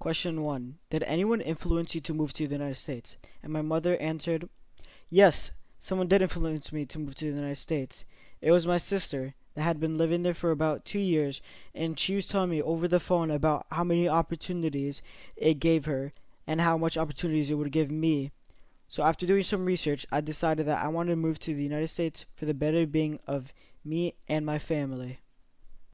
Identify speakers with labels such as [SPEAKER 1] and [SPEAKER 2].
[SPEAKER 1] Question 1. Did anyone influence you to move to the United States? And my mother answered, Yes, someone did influence me to move to the United States. It was my sister that had been living there for about two years, and she was telling me over the phone about how many opportunities it gave her and how much opportunities it would give me. So after doing some research, I decided that I wanted to move to the United States for the better being of me and my family.